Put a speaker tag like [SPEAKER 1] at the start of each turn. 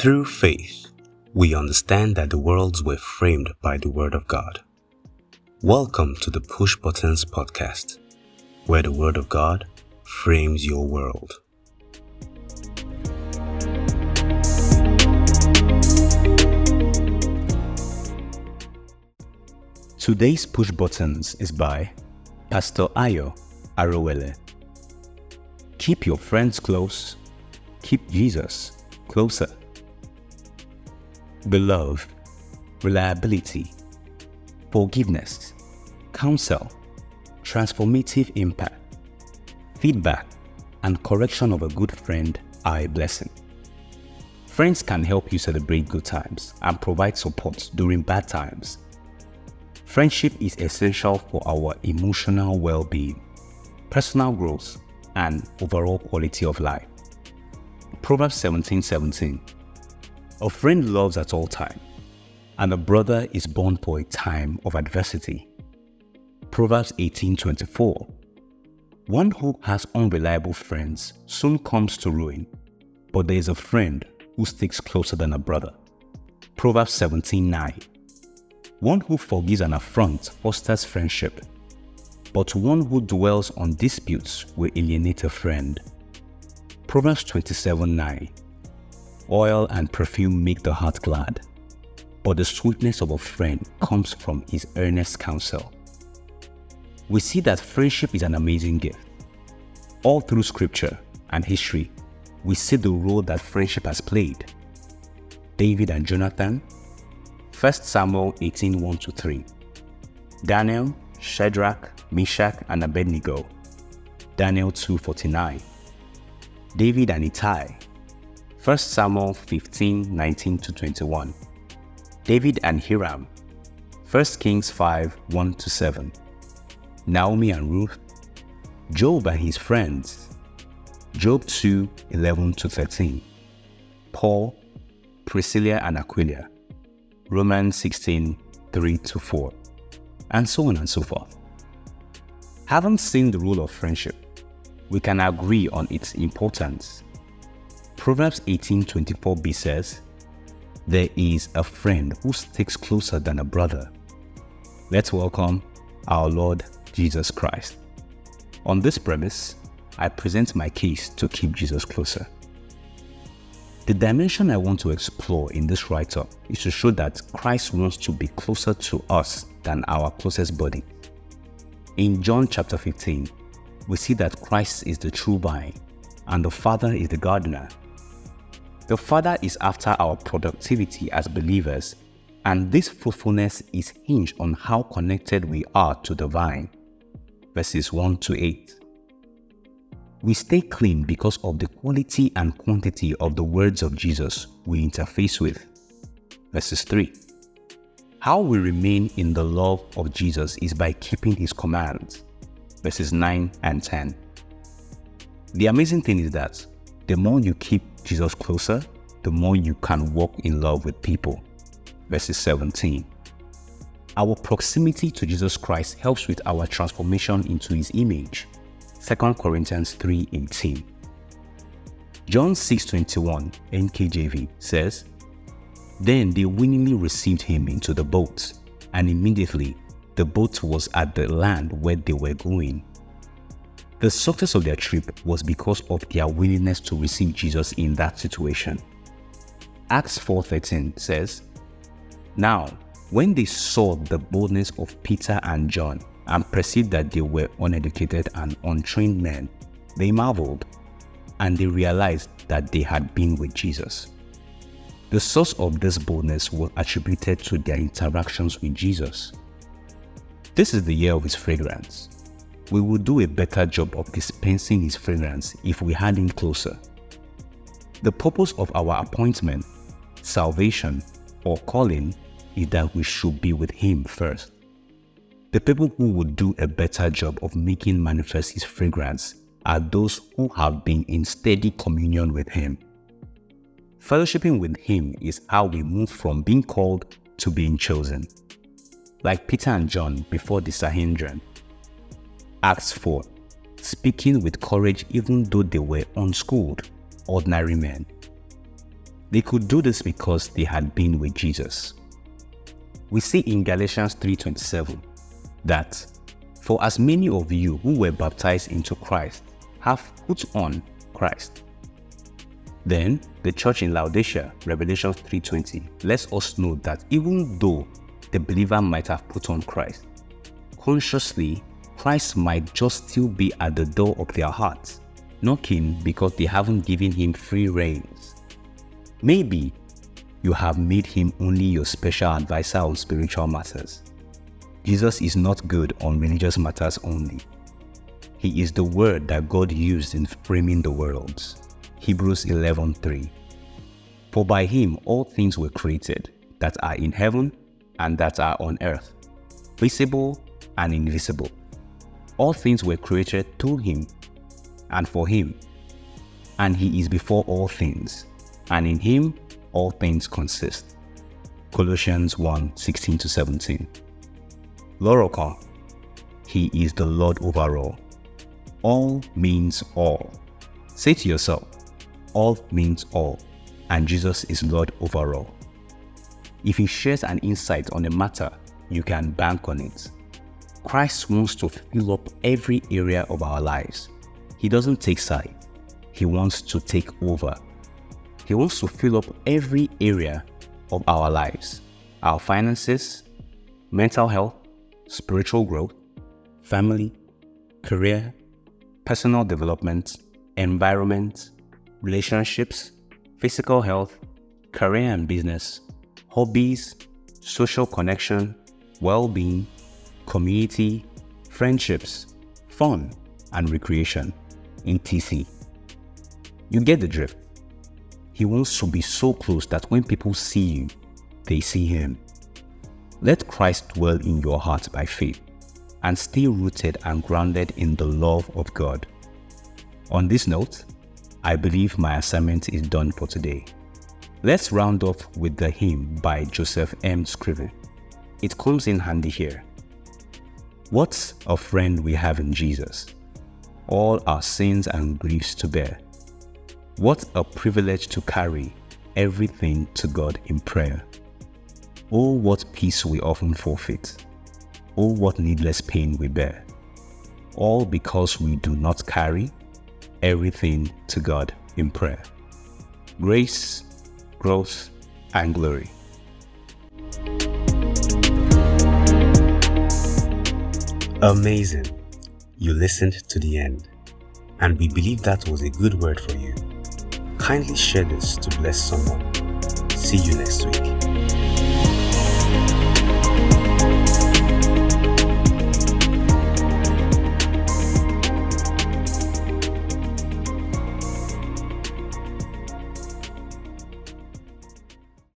[SPEAKER 1] Through faith, we understand that the worlds were framed by the Word of God. Welcome to the Push Buttons Podcast, where the Word of God frames your world.
[SPEAKER 2] Today's Push Buttons is by Pastor Ayo Arowele. Keep your friends close, keep Jesus closer. Beloved, reliability, forgiveness, counsel, transformative impact, feedback, and correction of a good friend are a blessing. Friends can help you celebrate good times and provide support during bad times Friendship is essential for our emotional well being, personal growth, and overall quality of life. Proverbs 17 17. A friend loves at all time, and a brother is born for a time of adversity. Proverbs 18 24. One who has unreliable friends soon comes to ruin, but there is a friend who sticks closer than a brother. Proverbs 17 9. One who forgives an affront fosters friendship, but one who dwells on disputes will alienate a friend. Proverbs 27 9 Oil and perfume make the heart glad, but the sweetness of a friend comes from his earnest counsel. We see that friendship is an amazing gift. All through scripture and history, we see the role that friendship has played. David and Jonathan, 1 Samuel 18 1 3. Daniel, Shadrach, Meshach, and Abednego. Daniel 2:49. David and Ittai. 1 Samuel 15 19 21. David and Hiram. 1 Kings 5 1 7. Naomi and Ruth. Job and his friends. Job 2 11 13. Paul, Priscilla and Aquila. Romans 16 3 to 4, and so on and so forth. Having seen the rule of friendship, we can agree on its importance. Proverbs 18:24b says, "There is a friend who sticks closer than a brother." Let's welcome our Lord Jesus Christ. On this premise, I present my case to keep Jesus closer. The dimension I want to explore in this write up is to show that Christ wants to be closer to us than our closest body. In John chapter 15, we see that Christ is the true vine and the Father is the gardener. The Father is after our productivity as believers, and this fruitfulness is hinged on how connected we are to the vine. Verses 1 to 8. We stay clean because of the quality and quantity of the words of Jesus we interface with. Verses 3. How we remain in the love of Jesus is by keeping his commands. Verses 9 and 10. The amazing thing is that the more you keep Jesus closer, the more you can walk in love with people. Verses 17. Our proximity to Jesus Christ helps with our transformation into his image. 2 Corinthians 3:18. John 6:21 NKJV says, Then they willingly received him into the boat, and immediately the boat was at the land where they were going. The success of their trip was because of their willingness to receive Jesus in that situation. Acts 4:13 says, Now, when they saw the boldness of Peter and John, and perceived that they were uneducated and untrained men, they marveled and they realized that they had been with Jesus. The source of this boldness was attributed to their interactions with Jesus. This is the year of his fragrance. We would do a better job of dispensing his fragrance if we had him closer. The purpose of our appointment, salvation, or calling is that we should be with him first. The people who would do a better job of making manifest his fragrance are those who have been in steady communion with him. Fellowshipping with him is how we move from being called to being chosen. Like Peter and John before the Sanhedrin. Acts 4 Speaking with courage even though they were unschooled, ordinary men. They could do this because they had been with Jesus. We see in Galatians 3:27 that for as many of you who were baptized into Christ have put on Christ. Then the church in Laodicea, Revelation 3:20, lets us know that even though the believer might have put on Christ, consciously Christ might just still be at the door of their hearts, knocking because they haven't given him free reins. Maybe you have made him only your special advisor on spiritual matters. Jesus is not good on religious matters only. He is the word that God used in framing the worlds. Hebrews 11:3. For by him all things were created that are in heaven and that are on earth, visible and invisible. All things were created through him and for him, and he is before all things, and in him all things consist. Colossians 1 16 17. Loroka, he is the Lord over all. All means all. Say to yourself, all means all, and Jesus is Lord over all. If He shares an insight on a matter, you can bank on it. Christ wants to fill up every area of our lives. He doesn't take side, He wants to take over. He wants to fill up every area of our lives our finances, mental health, spiritual growth, family, career, personal development, environment, relationships, physical health, career and business, hobbies, social connection, well being, community, friendships, fun, and recreation, in TC. You get the drift. He wants to be so close that when people see you, they see Him. Let Christ dwell in your heart by faith and stay rooted and grounded in the love of God. On this note, I believe my assignment is done for today. Let's round off with the hymn by Joseph M. Scriven. It comes in handy here. What a friend we have in Jesus, all our sins and griefs to bear. What a privilege to carry everything to God in prayer. Oh, what peace we often forfeit. Oh, what needless pain we bear. All because we do not carry everything to God in prayer. Grace, growth, and glory.
[SPEAKER 1] Amazing. You listened to the end, and we believe that was a good word for you. Kindly share this to bless someone. See you next week.